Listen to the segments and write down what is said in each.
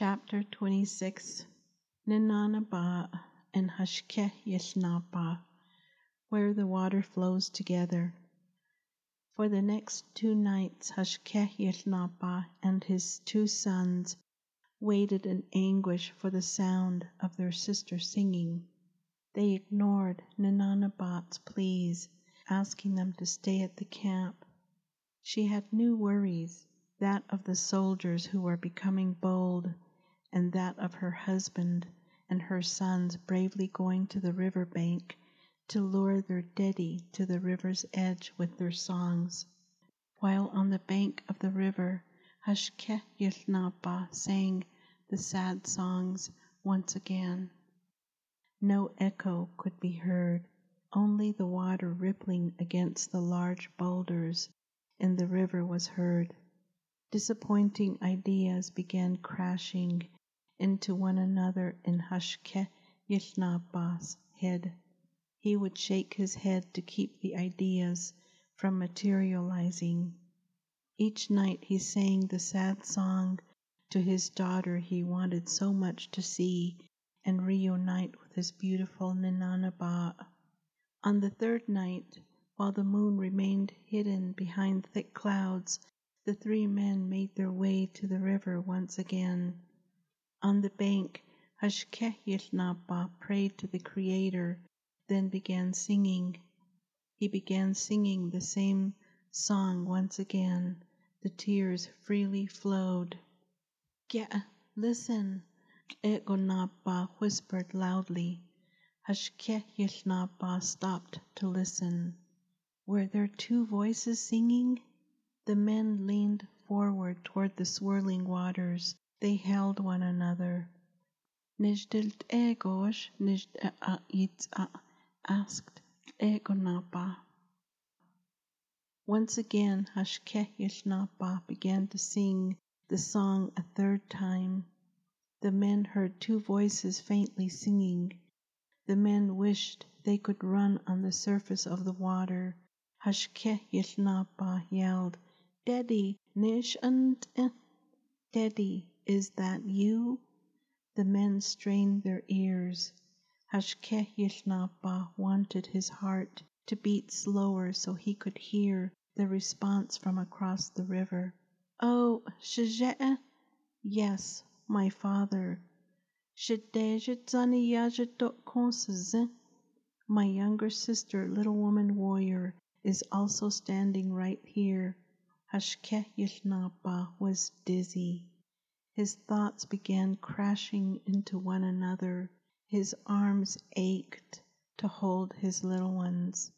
Chapter 26 Ninanaba and Hashkeh Yeshnaba, where the water flows together. For the next two nights Hashké Yił Naabaah and his two sons waited in anguish for the sound of their sister singing. They ignored Ninanabat's pleas, asking them to stay at the camp. She had new worries that of the soldiers who were becoming bold, and that of her husband and her sons bravely going to the river bank to lure their Dedi to the river's edge with their songs. While on the bank of the river, Hashkeh Yilnaba sang the sad songs once again. No echo could be heard, only the water rippling against the large boulders in the river was heard. Disappointing ideas began crashing into one another in Hashkeh Yishnabah's head. He would shake his head to keep the ideas from materializing. Each night he sang the sad song to his daughter he wanted so much to see and reunite with his beautiful Ninanaba. On the third night, while the moon remained hidden behind thick clouds, the three men made their way to the river once again. On the bank, Hashkeh prayed to the Creator, then began singing. He began singing the same song once again. The tears freely flowed. Yeah, listen, Egonaba whispered loudly. Hashkeh stopped to listen. Were there two voices singing? The men leaned forward toward the swirling waters. They held one another. Nijdilt egosh, nijd asked Egonaba. Once again, Hashkeh began to sing the song a third time. The men heard two voices faintly singing. The men wished they could run on the surface of the water. Hashkeh yelled, Daddy, Nish and Dedi, is that you? The men strained their ears. Hashké Yił Naabaah wanted his heart to beat slower so he could hear the response from across the river. Oh, Shajeh? Yes, my father. My younger sister, little woman warrior, is also standing right here. Hashkeh Yishnaba was dizzy. His thoughts began crashing into one another. His arms ached to hold his little ones.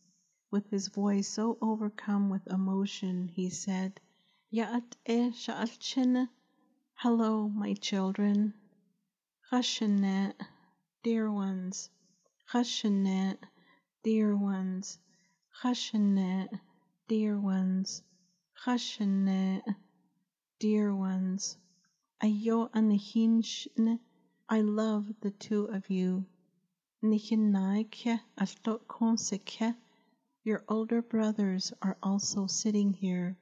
With his voice so overcome with emotion, he said, Ya'at e. Hello, my children. Chashanet, dear ones. Chashanet, dear ones. Chashanet, dear ones. Chashanet, dear ones, Ayo anahinshne, I love the two of you. Nichinaike altot konseke, your older brothers are also sitting here.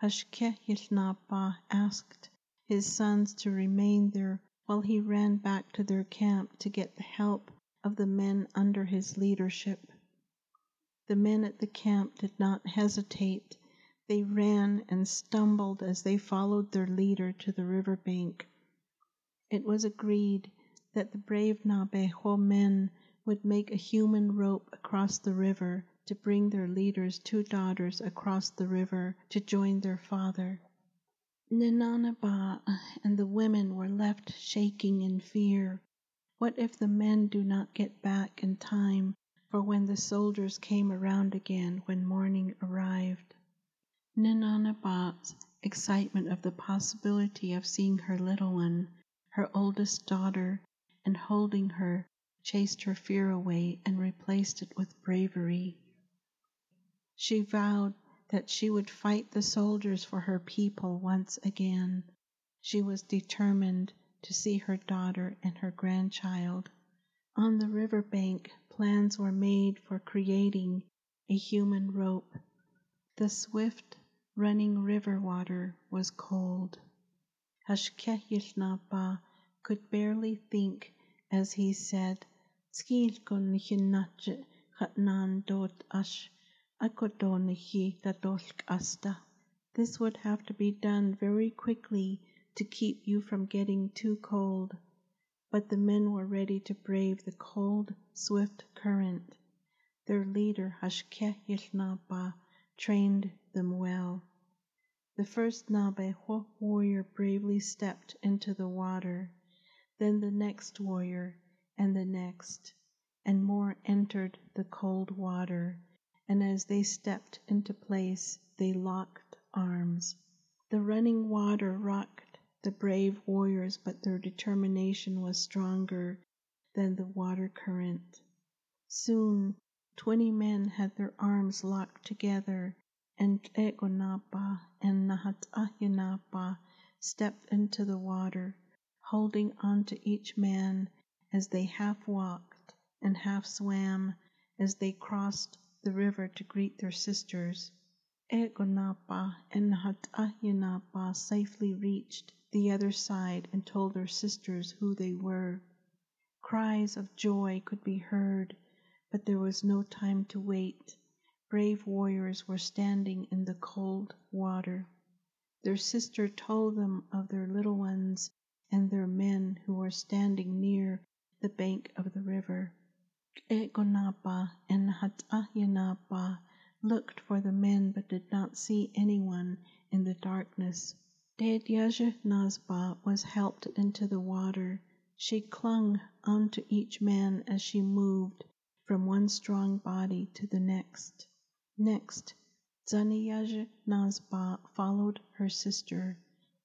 Hashkeh Yishnapa asked his sons to remain there while he ran back to their camp to get the help of the men under his leadership. The men at the camp did not hesitate they ran and stumbled as they followed their leader to the river bank. It was agreed that the brave Naabeehó men would make a human rope across the river to bring their leader's two daughters across the river to join their father. Ninanaba and the women were left shaking in fear. What if the men do not get back in time for when the soldiers came around again when morning arrived? Ninanabat's excitement of the possibility of seeing her little one, her oldest daughter, and holding her chased her fear away and replaced it with bravery. She vowed that she would fight the soldiers for her people once again. She was determined to see her daughter and her grandchild. On the river bank, plans were made for creating a human rope. The swift running river water was cold. Hashké Yił Naabaah could barely think as he said, Skilkonnichinatje hatnan dot ash akodonichi dadolk asta. This would have to be done very quickly to keep you from getting too cold. But the men were ready to brave the cold, swift current. Their leader Hashké Yił Naabaah trained them well. The first Naabeehó warrior bravely stepped into the water, then the next warrior, and the next, and more entered the cold water, and as they stepped into place, they locked arms. The running water rocked the brave warriors, but their determination was stronger than the water current. Soon, twenty men had their arms locked together and Egonapa and Nahatahinapa stepped into the water, holding on to each man as they half walked and half swam as they crossed the river to greet their sisters. Egonapa and Nahatahinapa safely reached the other side and told their sisters who they were. Cries of joy could be heard, but there was no time to wait brave warriors were standing in the cold water. Their sister told them of their little ones and their men who were standing near the bank of the river. Egonapa and Hatahinapa looked for the men but did not see anyone in the darkness. Nazba was helped into the water. She clung onto each man as she moved from one strong body to the next. Next, Zaniyaj Nazba followed her sister.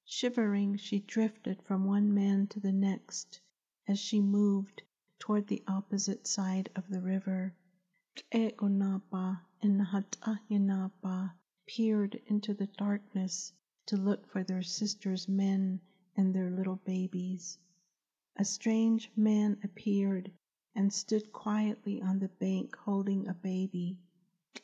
Shivering, she drifted from one man to the next as she moved toward the opposite side of the river. Egonapa and Hatahinapa peered into the darkness to look for their sister's men and their little babies. A strange man appeared and stood quietly on the bank holding a baby.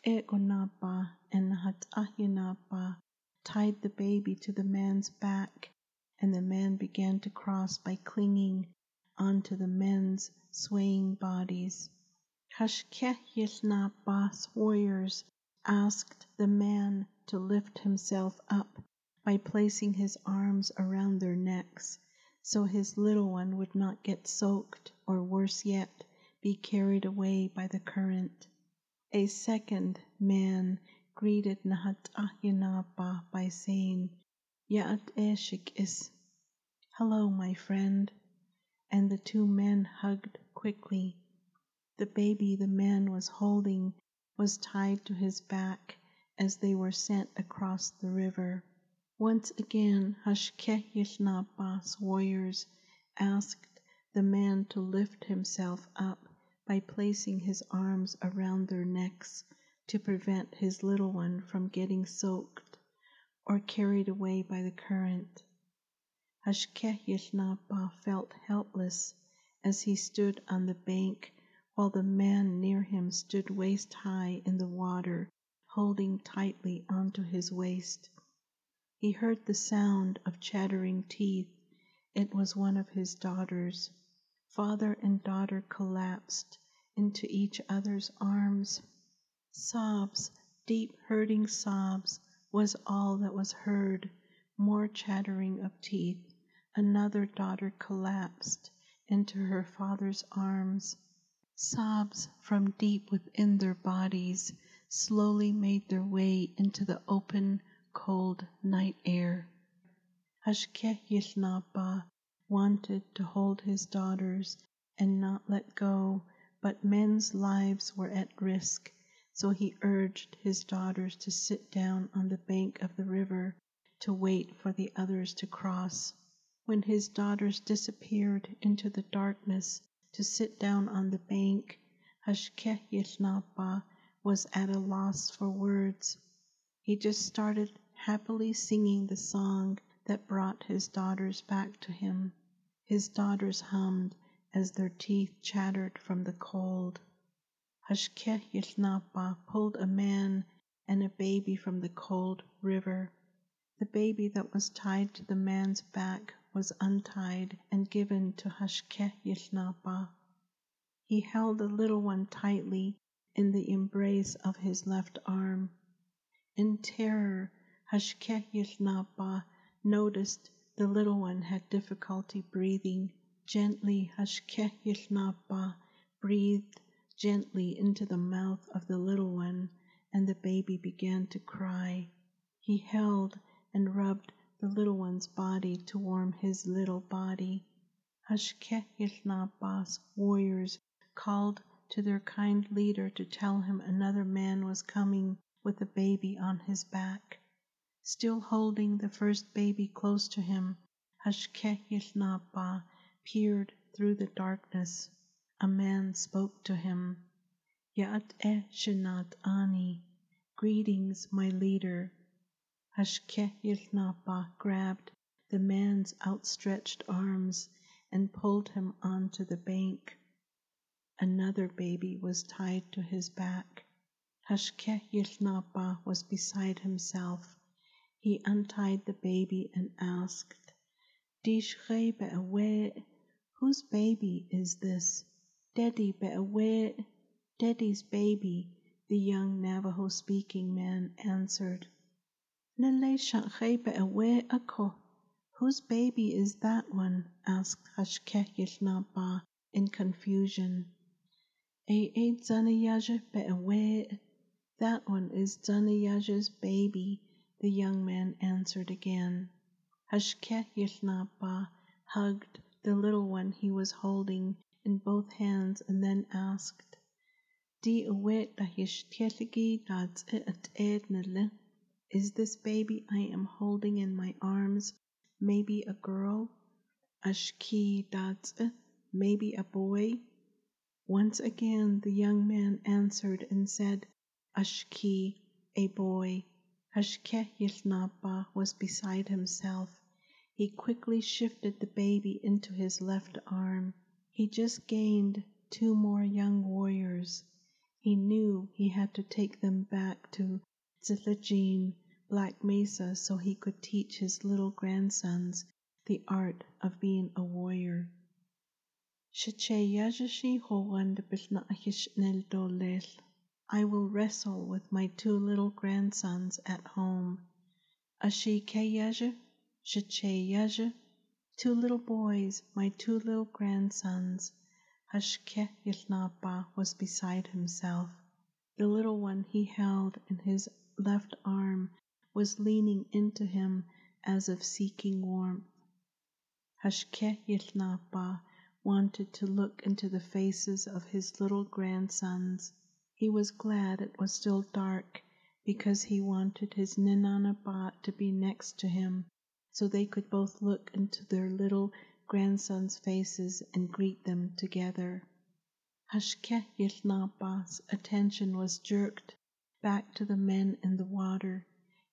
Egonapa and Hatahinapa tied the baby to the man's back, and the man began to cross by clinging onto the men's swaying bodies. Hashké Yił Naabaah's warriors asked the man to lift himself up by placing his arms around their necks so his little one would not get soaked or worse yet, be carried away by the current. A second man greeted Nahatahinapa by saying, Ya'at Eshik is, Hello, my friend. And the two men hugged quickly. The baby the man was holding was tied to his back as they were sent across the river. Once again, Hashké Yił Naabaah's warriors asked the man to lift himself up by placing his arms around their necks to prevent his little one from getting soaked or carried away by the current. Hashké Yił Naabaah felt helpless as he stood on the bank while the man near him stood waist high in the water, holding tightly onto his waist. He heard the sound of chattering teeth. It was one of his daughters. Father and daughter collapsed into each other's arms. Sobs, deep hurting sobs, was all that was heard. More chattering of teeth. Another daughter collapsed into her father's arms. Sobs from deep within their bodies slowly made their way into the open, cold night air. Hashké Yił Naabaah wanted to hold his daughters and not let go, but men's lives were at risk, so he urged his daughters to sit down on the bank of the river to wait for the others to cross. When his daughters disappeared into the darkness to sit down on the bank, Hashké Yił Naabaah was at a loss for words. He just started happily singing the song that brought his daughters back to him. His daughters hummed as their teeth chattered from the cold. Hashké Yił Naabaah pulled a man and a baby from the cold river. The baby that was tied to the man's back was untied and given to Hashkeh Yishnapa. He held the little one tightly in the embrace of his left arm. In terror, Hashké Yił Naabaah noticed the little one had difficulty breathing. Gently, Hashkeh Yishnapa breathed gently into the mouth of the little one, and the baby began to cry. He held and rubbed the little one's body to warm his little body. Hashkeh Yisnapa's warriors called to their kind leader to tell him another man was coming with a baby on his back. Still holding the first baby close to him, Hashkeh peered through the darkness. A man spoke to him. Yat e Ani. Greetings, my leader. Hashkeh grabbed the man's outstretched arms and pulled him onto the bank. Another baby was tied to his back. Hashkeh was beside himself. He untied the baby and asked, Dishre be'awe, whose baby is this? Daddy be'awe, Daddy's baby, the young Navajo speaking man answered. Nele shakhe be'awe ako, whose baby is that one? asked Hashkeh in confusion. A Zanayaja be'awe, that one is Zanayaja's baby, the young man answered again. Hashké Yił Naabaah hugged the little one he was holding in both hands and then asked. Is this baby I am holding in my arms maybe a girl? Ashki dads maybe a boy? Once again the young man answered and said, Ashki, a boy. Hashkeh was beside himself. He quickly shifted the baby into his left arm. He just gained two more young warriors. He knew he had to take them back to Zilajin, Black Mesa, so he could teach his little grandsons the art of being a warrior. I will wrestle with my two little grandsons at home. Ashikeyaja, Shacheyaja, two little boys, my two little grandsons. Hashkeh Yisnapa was beside himself. The little one he held in his left arm was leaning into him as if seeking warmth. Hashké Yił Naabaah wanted to look into the faces of his little grandsons. He was glad it was still dark because he wanted his Ninanabat to be next to him so they could both look into their little grandsons' faces and greet them together. Hashkeh Yisnapa's attention was jerked back to the men in the water.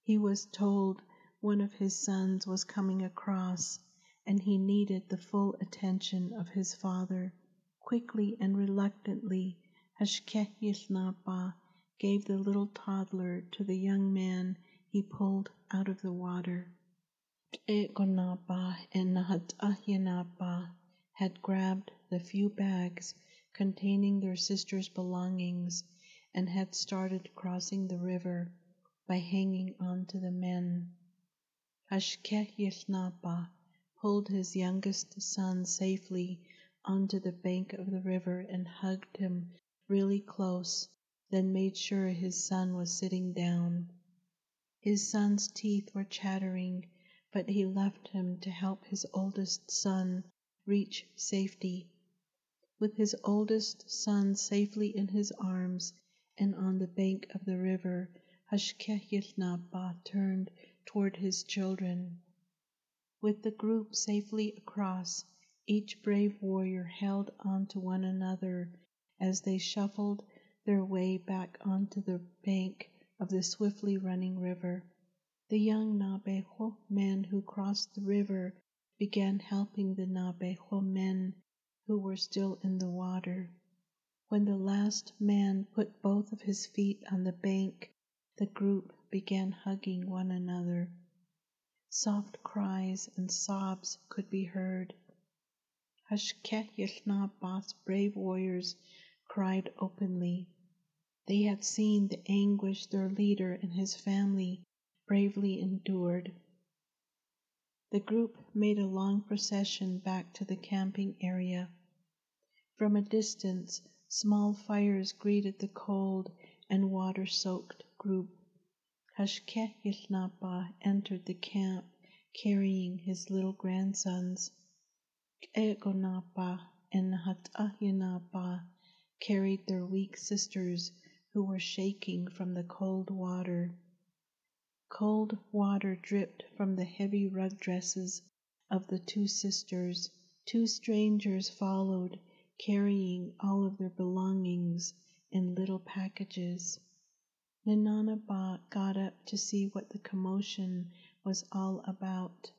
He was told one of his sons was coming across and he needed the full attention of his father. Quickly and reluctantly, Hashkeh Yisnapa gave the little toddler to the young man he pulled out of the water. Egonapa and Nahatahyanapa had grabbed the few bags containing their sister's belongings and had started crossing the river by hanging on to the men. Hashké Yił Naabaah pulled his youngest son safely onto the bank of the river and hugged him really close, then made sure his son was sitting down. His son's teeth were chattering, but he left him to help his oldest son reach safety. With his oldest son safely in his arms and on the bank of the river, Hashké Yił Naabaah turned toward his children. With the group safely across, each brave warrior held on to one another as they shuffled their way back onto the bank of the swiftly running river. The young Naabeehó men who crossed the river began helping the Naabeehó men who were still in the water. When the last man put both of his feet on the bank, the group began hugging one another. Soft cries and sobs could be heard. Hashké Yił Naabaah's brave warriors cried openly. They had seen the anguish their leader and his family bravely endured. The group made a long procession back to the camping area. From a distance, small fires greeted the cold and water soaked group. Yił Naabaah entered the camp carrying his little grandsons. Egonapa and Hatahinapa carried their weak sisters who were shaking from the cold water. Cold water dripped from the heavy rug dresses of the two sisters. Two strangers followed, carrying all of their belongings in little packages. Ninanaba got up to see what the commotion was all about.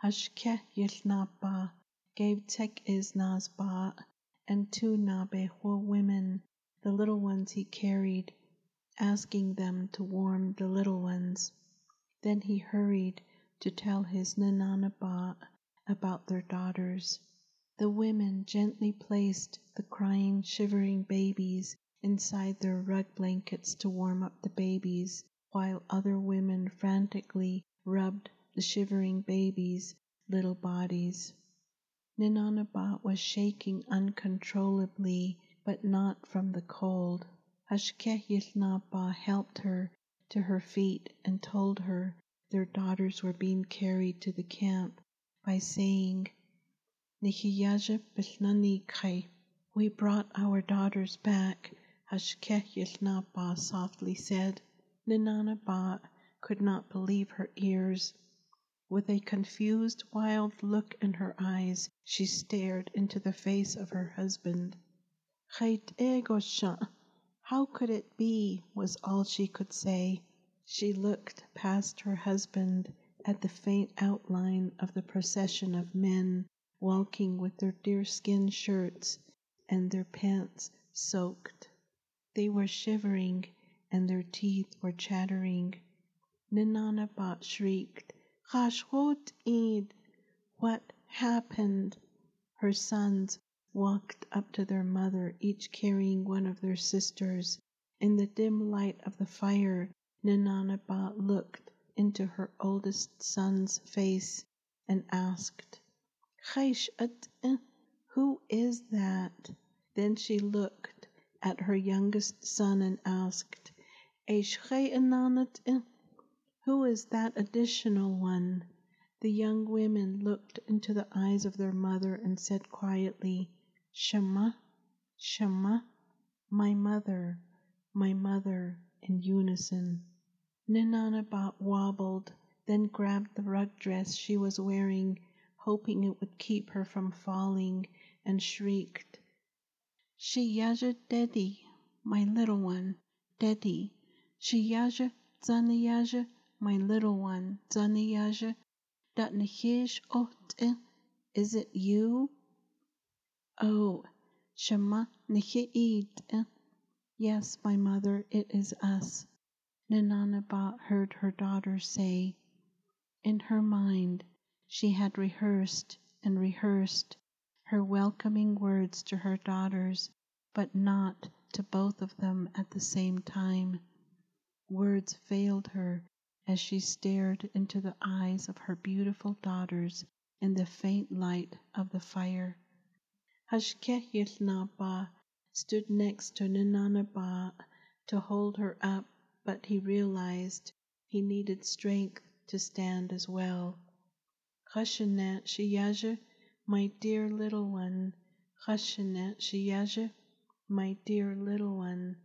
Hashkeh Yilnaba gave Tek Iznazba and two Naabeehó women the little ones he carried, asking them to warm the little ones. Then he hurried to tell his Nananaba about their daughters. The women gently placed the crying, shivering babies inside their rug blankets to warm up the babies, while other women frantically rubbed the shivering babies' little bodies. Ninanaba was shaking uncontrollably, but not from the cold. Hashkeh helped her to her feet and told her their daughters were being carried to the camp by saying, We brought our daughters back, Hashkeh softly said. Ninanaba could not believe her ears. With a confused, wild look in her eyes, she stared into the face of her husband. How could it be? was all she could say. She looked past her husband at the faint outline of the procession of men walking with their deerskin shirts and their pants soaked. They were shivering and their teeth were chattering. Ninanabat shrieked, Rashwot Eid! What happened? Her sons walked up to their mother, each carrying one of their sisters. In the dim light of the fire, Ninanaba looked into her oldest son's face and asked, eh, Who is that? Then she looked at her youngest son and asked, Who is that additional one? The young women looked into the eyes of their mother and said quietly, Shema, Shema, my mother, my mother, in unison. Ninanabat wobbled, then grabbed the rug dress she was wearing, hoping it would keep her from falling, and shrieked, Shiyaja Dedi, my little one, Dedi, Shiyaja Zanayaja, my little one, Zanayaja, Datnahish Ote, is it you? Oh, Shema Nihi'id. Yes, my mother, it is us. Ninanaba heard her daughter say. In her mind, she had rehearsed and rehearsed her welcoming words to her daughters, but not to both of them at the same time. Words failed her as she stared into the eyes of her beautiful daughters in the faint light of the fire. Hashkeh stood next to Ninanaba to hold her up, but he realized he needed strength to stand as well. Khashanet Shiyaja, my dear little one, Khashanet Shiyaja, my dear little one,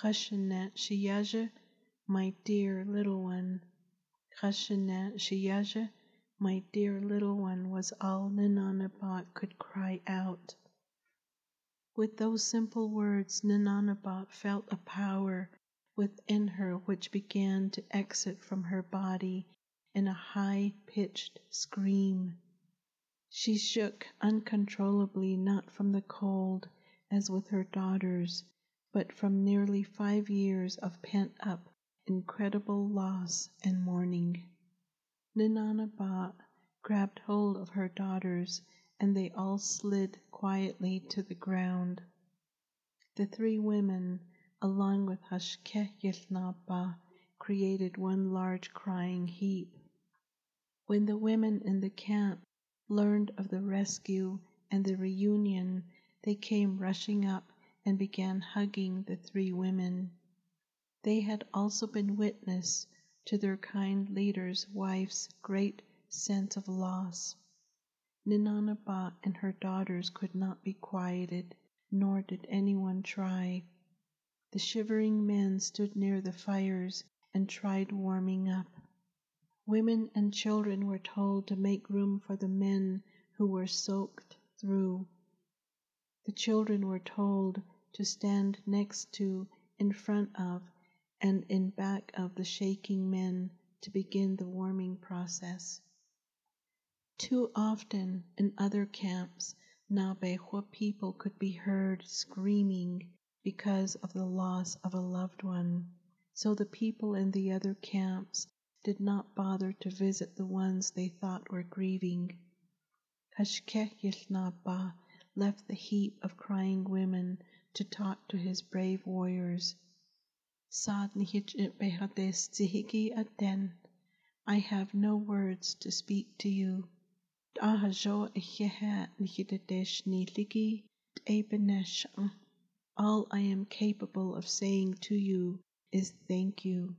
Khashanet Shiyaja, my dear little one, Khashanet Shiyaja, my dear little one was all Ninanabat could cry out. With those simple words, Ninanabat felt a power within her which began to exit from her body in a high pitched scream. She shook uncontrollably, not from the cold, as with her daughters, but from nearly five years of pent up, incredible loss and mourning. Ninanabat grabbed hold of her daughters, and they all slid quietly to the ground. The three women, along with Hashké Yił Naabaah, created one large crying heap. When the women in the camp learned of the rescue and the reunion, they came rushing up and began hugging the three women. They had also been witness to their kind leader's wife's great sense of loss. Ninanabat and her daughters could not be quieted, nor did anyone try. The shivering men stood near the fires and tried warming up. Women and children were told to make room for the men who were soaked through. The children were told to stand next to, in front of, and in back of the shaking men to begin the warming process. Too often in other camps, Naabeehó people could be heard screaming because of the loss of a loved one, so the people in the other camps did not bother to visit the ones they thought were grieving. Hashké Yił Naabaah left the heap of crying women to talk to his brave warriors. I have no words to speak to you. All I am capable of saying to you is thank you.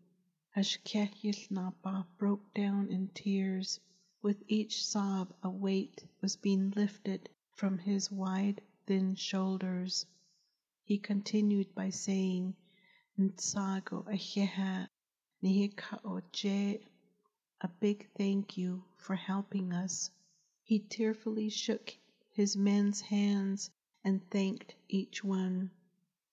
Hashké Yił Naabaah broke down in tears. With each sob a weight was being lifted from his wide, thin shoulders. He continued by saying, Ntsago Aheha Nihikaoje, a big thank you for helping us. He tearfully shook his men's hands and thanked each one.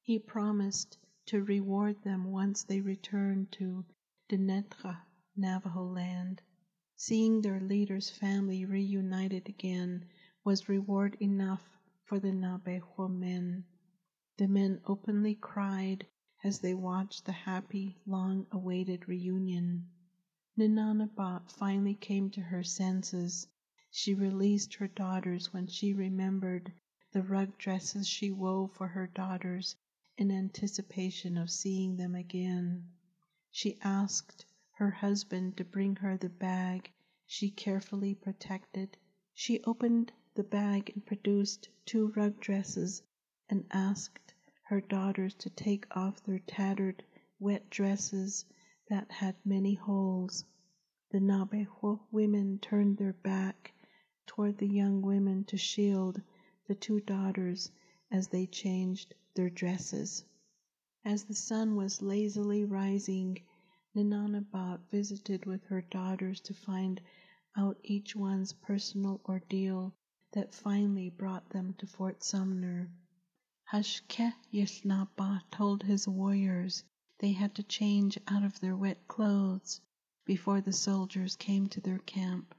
He promised to reward them once they returned to Dinétah, Navajo land. Seeing their leader's family reunited again was reward enough for the Naabeehó men. The men openly cried as they watched the happy, long awaited reunion. Ninanabat finally came to her senses. She released her daughters when she remembered the rug dresses she wove for her daughters in anticipation of seeing them again. She asked her husband to bring her the bag she carefully protected. She opened the bag and produced two rug dresses and asked her daughters to take off their tattered, wet dresses that had many holes. The Naabeehó women turned their back toward the young women to shield the two daughters as they changed their dresses. As the sun was lazily rising, Ninanabat visited with her daughters to find out each one's personal ordeal that finally brought them to Fort Sumner. Hashké Yił Naabaah told his warriors they had to change out of their wet clothes before the soldiers came to their camp.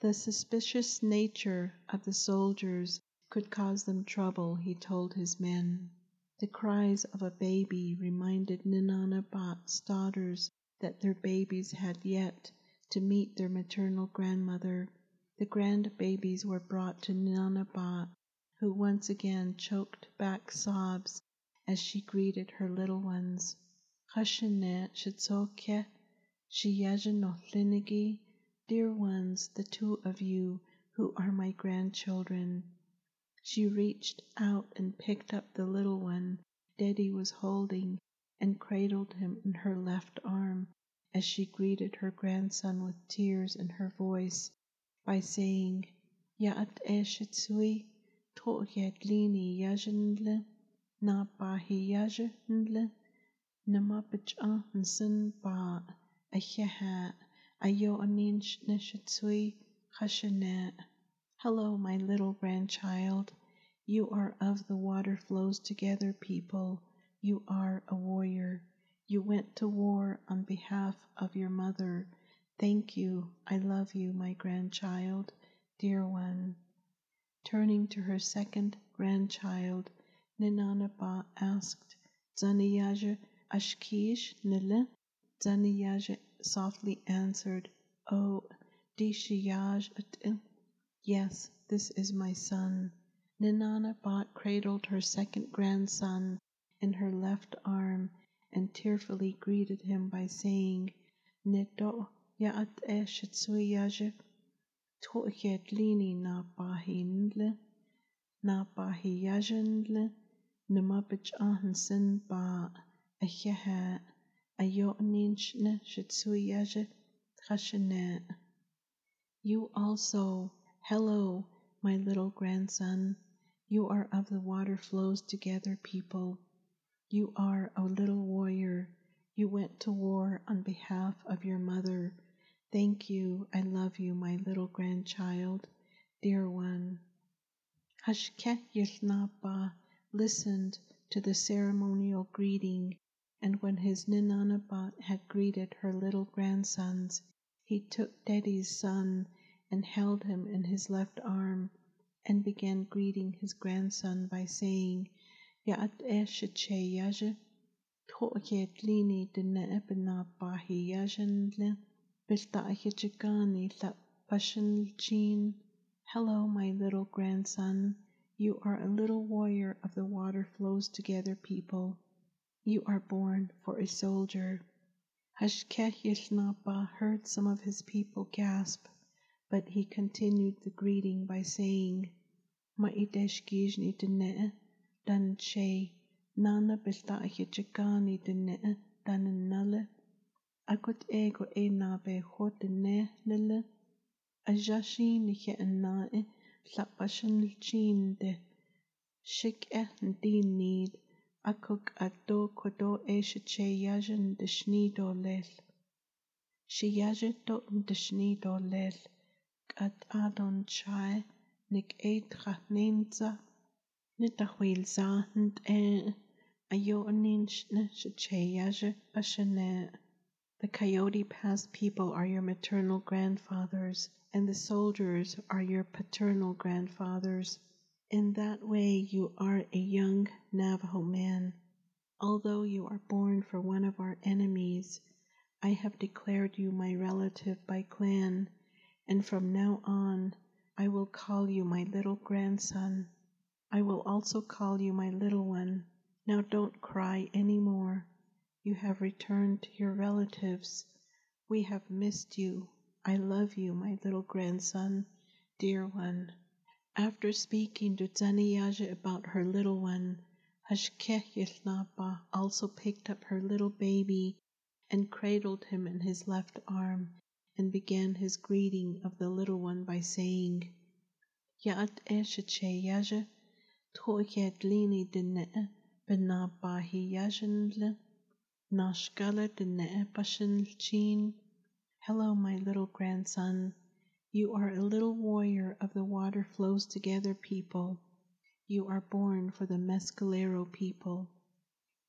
The suspicious nature of the soldiers could cause them trouble, he told his men. The cries of a baby reminded Ninanabat's daughters that their babies had yet to meet their maternal grandmother. The grandbabies were brought to Ninanabat who once again choked back sobs as she greeted her little ones. Chashanet Shitsoke, Shiyajanolinigi, dear ones, the two of you who are my grandchildren. She reached out and picked up the little one Dedi was holding and cradled him in her left arm as she greeted her grandson with tears in her voice by saying, Ya'at to'yadlini yajanle na bahi yajanle namapach'a nsin ba aheha ayo anin nishitsui chashanet. Hello, my little grandchild. You are of the water flows together people. You are a warrior. You went to war on behalf of your mother. Thank you. I love you, my grandchild, dear one. Turning to her second grandchild, Ninanaba asked, Zaniyaja Ashkish Nile? Zaniyaja softly answered, Oh, Dishiyaj Yes, this is my son. Ninana Bot cradled her second grandson in her left arm and tearfully greeted him by saying, Nedo Yaat e Shitsuyaje To'yedlini na bahinle na bahiyajanle namabich ahansin ba aheha ayoninshne Shitsuyaje Trashane. You also, hello, my little grandson. You are of the water flows together people. You are a little warrior. You went to war on behalf of your mother. Thank you. I love you, my little grandchild, dear one. Hashke Yilnapa listened to the ceremonial greeting, and when his Ninanabat had greeted her little grandsons, he took Dedi's son and held him in his left arm and began greeting his grandson by saying, Ya'at eshache yaja, to'yet lini dene ebina Hello, my little grandson. You are a little warrior of the water flows together people. You are born for a soldier. Hashkeh heard some of his people gasp, but he continued the greeting by saying, Ma'idesh gijni dene dan nana ahijagani dene dan nale. Akut ego e nabe hot dene lele. Ajashi nike anae lapashan chin de shik e din need akuk ado kodo e shiche de shni do lel. Shi yajan do do lel. Kat adon chai nik e trachnenza nitahwil zahend e ayo aninshne shiche yajan bashane. The Coyote Pass people are your maternal grandfathers, and the soldiers are your paternal grandfathers. In that way, you are a young Navajo man. Although you are born for one of our enemies, I have declared you my relative by clan, and from now on, I will call you my little grandson. I will also call you my little one. Now don't cry any more. You have returned to your relatives. We have missed you. I love you, my little grandson, dear one. After speaking to Zaniyaja about her little one, Hashkeh also picked up her little baby and cradled him in his left arm and began his greeting of the little one by saying, Ya'at eshache yaja, to'yed lini dene, benabahi yajanle. Nashkala Chin. Hello, my little grandson. You are a little warrior of the water flows together people. You are born for the Mescalero people.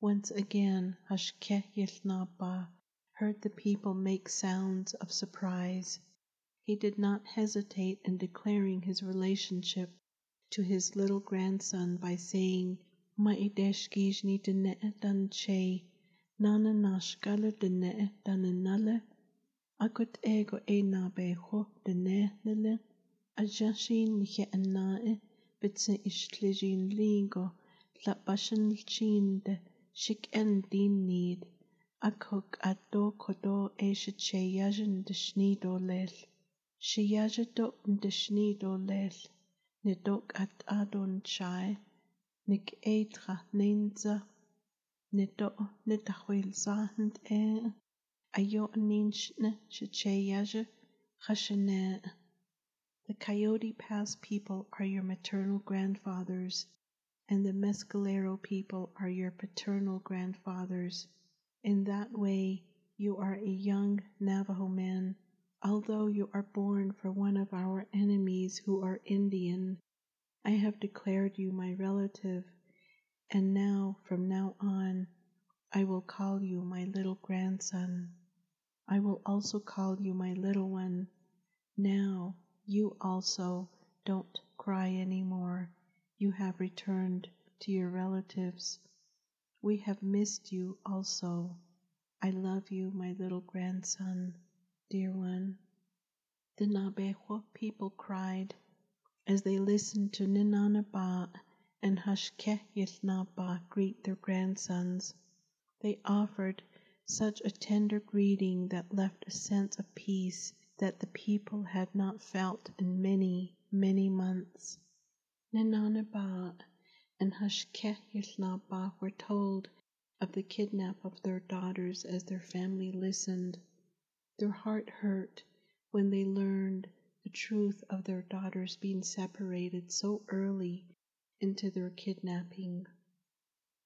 Once again, Hashkeh heard the people make sounds of surprise. He did not hesitate in declaring his relationship to his little grandson by saying, Ma'idesh Gijni Dene Dan Che nana nashkala dene dananale akut ego e na beho dene nele ajashin nike anae bitse ishtlijin lingo. La bashan chin de shik en din need. Akok ado kodo e shiche yajan de shnido lel. Shiyaja do de shnido lel. Ne dok at adon chai nik eitra nenza e ayo aninshne shicheyaja chashane. The Coyote Pass people are your maternal grandfathers, and the Mescalero people are your paternal grandfathers. In that way, you are a young Navajo man, although you are born for one of our enemies who are Indian. I have declared you my relative and now, from now on, I will call you my little grandson. I will also call you my little one. Now, you also don't cry anymore. You have returned to your relatives. We have missed you also. I love you, my little grandson, dear one. The Naabeehó people cried as they listened to Ninanaba and Hashké Yił Naabaah greet their grandsons. They offered such a tender greeting that left a sense of peace that the people had not felt in many, many months. Ninanaba and Hashké Yił Naabaah were told of the kidnap of their daughters as their family listened. Their heart hurt when they learned the truth of their daughters being separated so early into their kidnapping.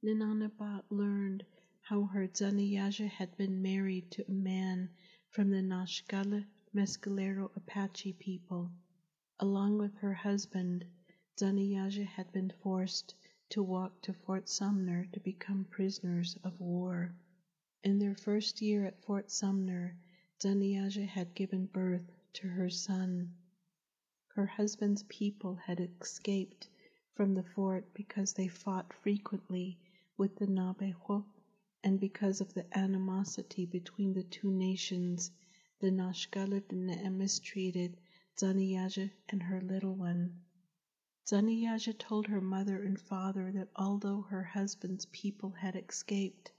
Ninanabat learned how her Zanayaja had been married to a man from the Nashkala Mescalero Apache people. Along with her husband, Zanayaja had been forced to walk to Fort Sumner to become prisoners of war. In their first year at Fort Sumner, Zanayaja had given birth to her son. Her husband's people had escaped from the fort because they fought frequently with the Naabeehó and because of the animosity between the two nations, the Nashgaladene mistreated Zaniyaja and her little one. Zaniyaja told her mother and father that although her husband's people had escaped,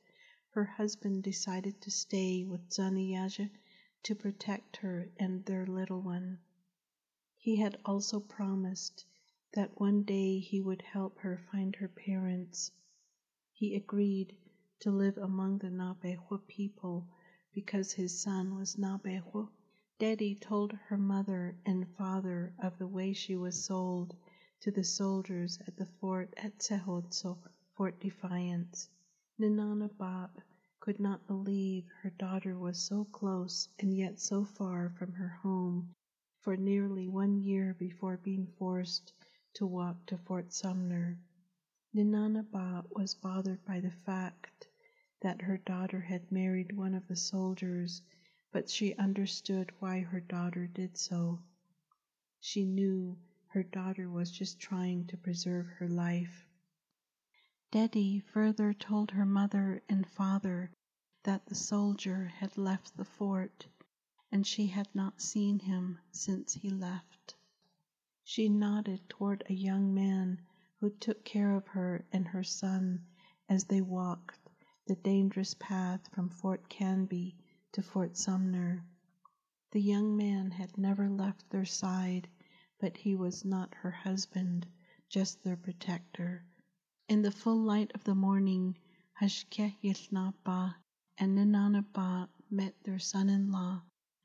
her husband decided to stay with Zaniyaja to protect her and their little one. He had also promised that one day he would help her find her parents. He agreed to live among the Naabeehó people because his son was Naabeehó. Daddy told her mother and father of the way she was sold to the soldiers at the fort at Tséhootsooí, Fort Defiance. Ninanabat could not believe her daughter was so close and yet so far from her home for nearly one year before being forced to walk to Fort Sumner. Ninanaba was bothered by the fact that her daughter had married one of the soldiers, but she understood why her daughter did so. She knew her daughter was just trying to preserve her life. Dedi further told her mother and father that the soldier had left the fort and she had not seen him since he left. She nodded toward a young man who took care of her and her son as they walked the dangerous path from Fort Canby to Fort Sumner. The young man had never left their side, but he was not her husband, just their protector. In the full light of the morning, Hashké Yił Naabaah and Ninanaba met their son-in-law,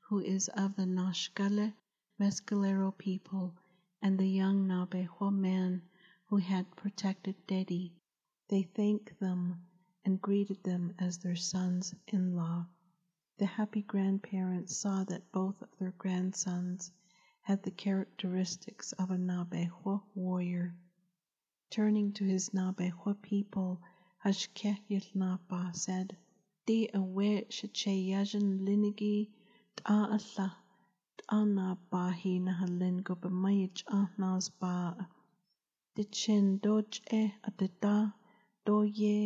who is of the Nashkale Mescalero people, and the young Naabeehó man who had protected Dedi. They thanked them and greeted them as their sons-in-law. The happy grandparents saw that both of their grandsons had the characteristics of a Naabeehó warrior. Turning to his Naabeehó people, Hashke Yilnapa said, Di awe shachayajan linigi ta'ala anapahinahlenko pamayech chin do doch e ateta do ye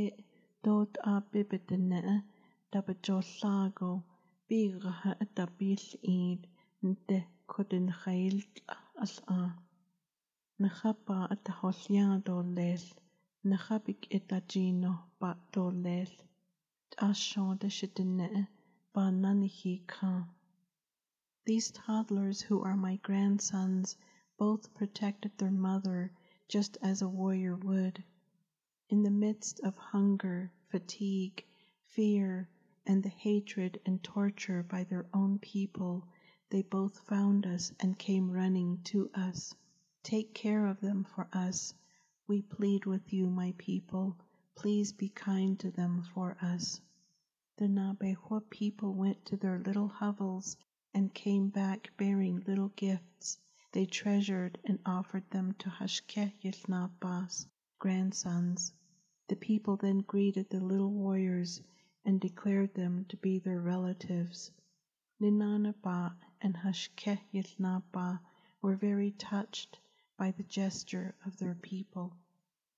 dot apipetene tapacholhago pigaha atapil'id a shon al'a najapa atajolliadolel ne etachinojpa dolel t'axon hi pananijikja These toddlers who are my grandsons both protected their mother just as a warrior would. In the midst of hunger, fatigue, fear, and the hatred and torture by their own people, they both found us and came running to us. Take care of them for us. We plead with you, my people. Please be kind to them for us. The Naabeehó people went to their little hovels and came back bearing little gifts. They treasured and offered them to Hashke Yilnapa's grandsons. The people then greeted the little warriors and declared them to be their relatives. Ninanaba and Hashke Yilnapa were very touched by the gesture of their people.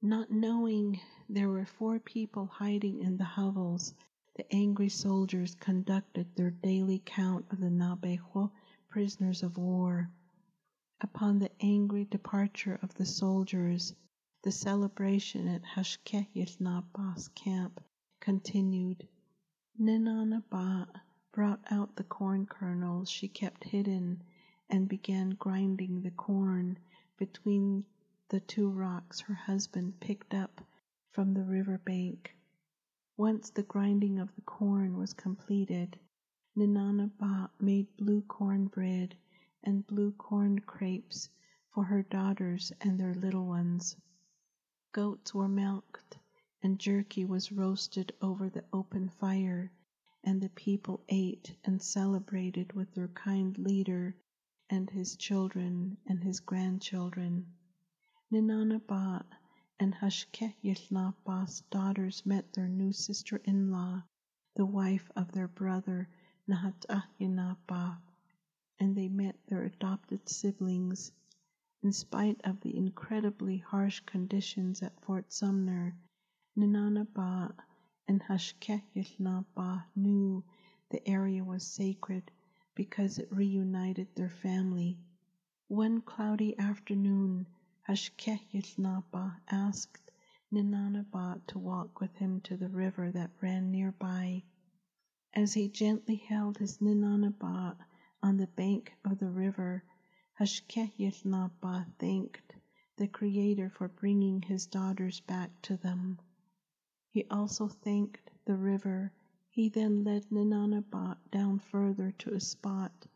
Not knowing there were four people hiding in the hovels, the angry soldiers conducted their daily count of the Naabeehó prisoners of war. Upon the angry departure of the soldiers, the celebration at Hashké Yił Naabaah's camp continued. Ninanaba brought out the corn kernels she kept hidden and began grinding the corn between the two rocks her husband picked up from the river bank. Once the grinding of the corn was completed, Ninanaba made blue corn bread and blue corn crepes for her daughters and their little ones. Goats were milked, and jerky was roasted over the open fire, and the people ate and celebrated with their kind leader and his children and his grandchildren. Ninanaba and Hashké Yił Naabaah's daughters met their new sister-in-law, the wife of their brother Nahatahyanaba, and they met their adopted siblings. In spite of the incredibly harsh conditions at Fort Sumner, Ninanaba and Hashké Yił Naabaah knew the area was sacred because it reunited their family. One cloudy afternoon, Hashké Yił Naabaah asked Ninanaba to walk with him to the river that ran nearby. As he gently held his Ninanaba on the bank of the river, Hashké Yił Naabaah thanked the Creator for bringing his daughters back to them. He also thanked the river. He then led Ninanaba down further to a spot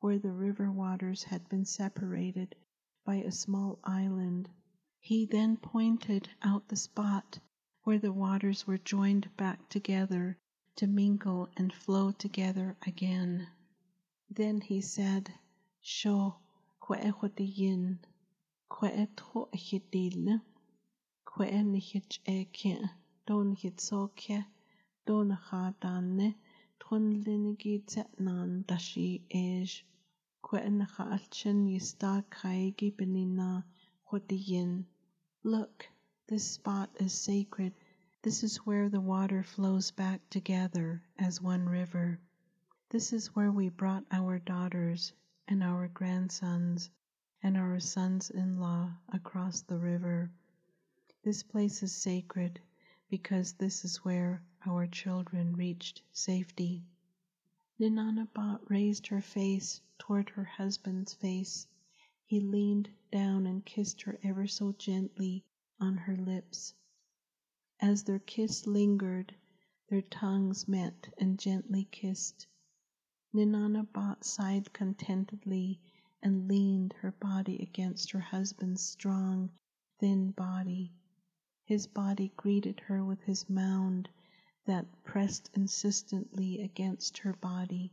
where the river waters had been separated by a small island. He then pointed out the spot where the waters were joined back together to mingle and flow together again. Then he said, Sho kwe'ehodiyin, kwe'etho ehidilne, kwe'enihich eke, donihit soke, kaigi benina. Look, this spot is sacred. This is where the water flows back together as one river. This is where we brought our daughters and our grandsons and our sons in law across the river. This place is sacred because this is where our children reached safety. Ninanaba raised her face toward her husband's face. He leaned down and kissed her ever so gently on her lips. As their kiss lingered, their tongues met and gently kissed. Ninanaba sighed contentedly and leaned her body against her husband's strong, thin body. His body greeted her with his mound that pressed insistently against her body.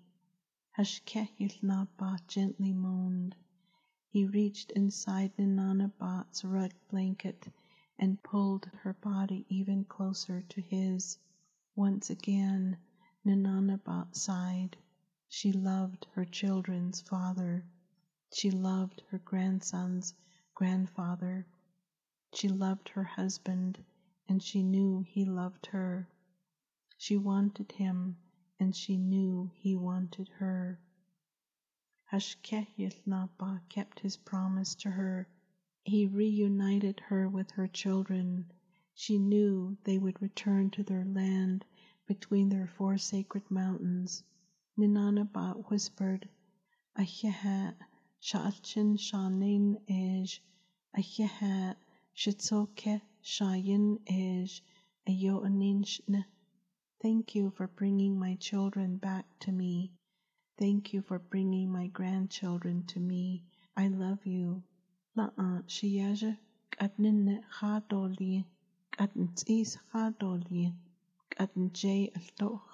Hashké Yił Naabaah gently moaned. He reached inside Ninanabat's rug blanket and pulled her body even closer to his. Once again, Ninanabat sighed. She loved her children's father. She loved her grandson's grandfather. She loved her husband, and she knew he loved her. She wanted him, and she knew he wanted her. Hashké Yił Naabaah kept his promise to her he reunited her with her children. She knew they would return to their land between their four sacred mountains. Ninanabat whispered, Ayehat, Sha'achin Shanin Ej, Ayehat, Shitsoke Shayin Ej, Ayoaninshne. Thank you for bringing my children back to me. Thank you for bringing my grandchildren to me. I love you.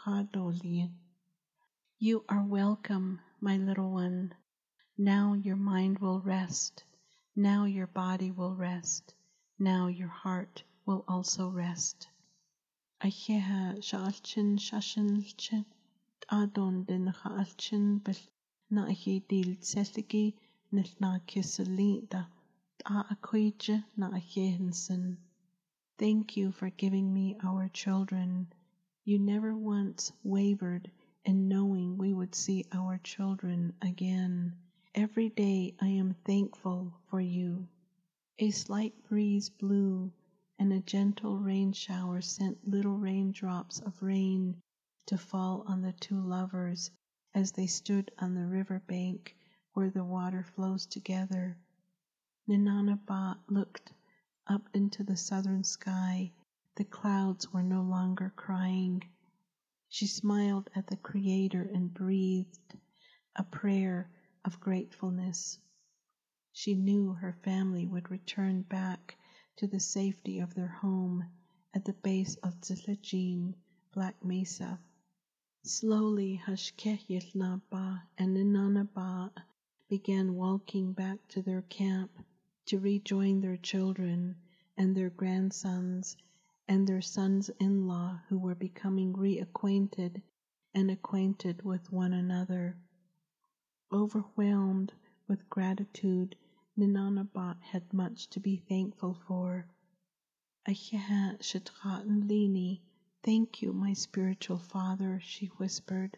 Ħadoli. You are welcome, my little one. Now your mind will rest. Now your body will rest. Now your heart will also rest. Adon din ha'alchin bil na'hi dil tseligi nil na kisalita ta akuije na ayehensen. Thank you for giving me our children. You never once wavered and knowing we would see our children again. Every day I am thankful for you. A slight breeze blew, and a gentle rain shower sent little raindrops of rain to fall on the two lovers as they stood on the river bank where the water flows together. Ninanabat looked up into the southern sky. The clouds were no longer crying. She smiled at the Creator and breathed a prayer of gratefulness. She knew her family would return back to the safety of their home at the base of Dziłíjiin, Black Mesa. Slowly Hashké Yił Naabaah and Ninanaba began walking back to their camp to rejoin their children and their grandsons and their sons-in-law who were becoming reacquainted and acquainted with one another. Overwhelmed with gratitude, Ninanabat had much to be thankful for. Ayahat Shatratan Lini, thank you, my spiritual father, she whispered.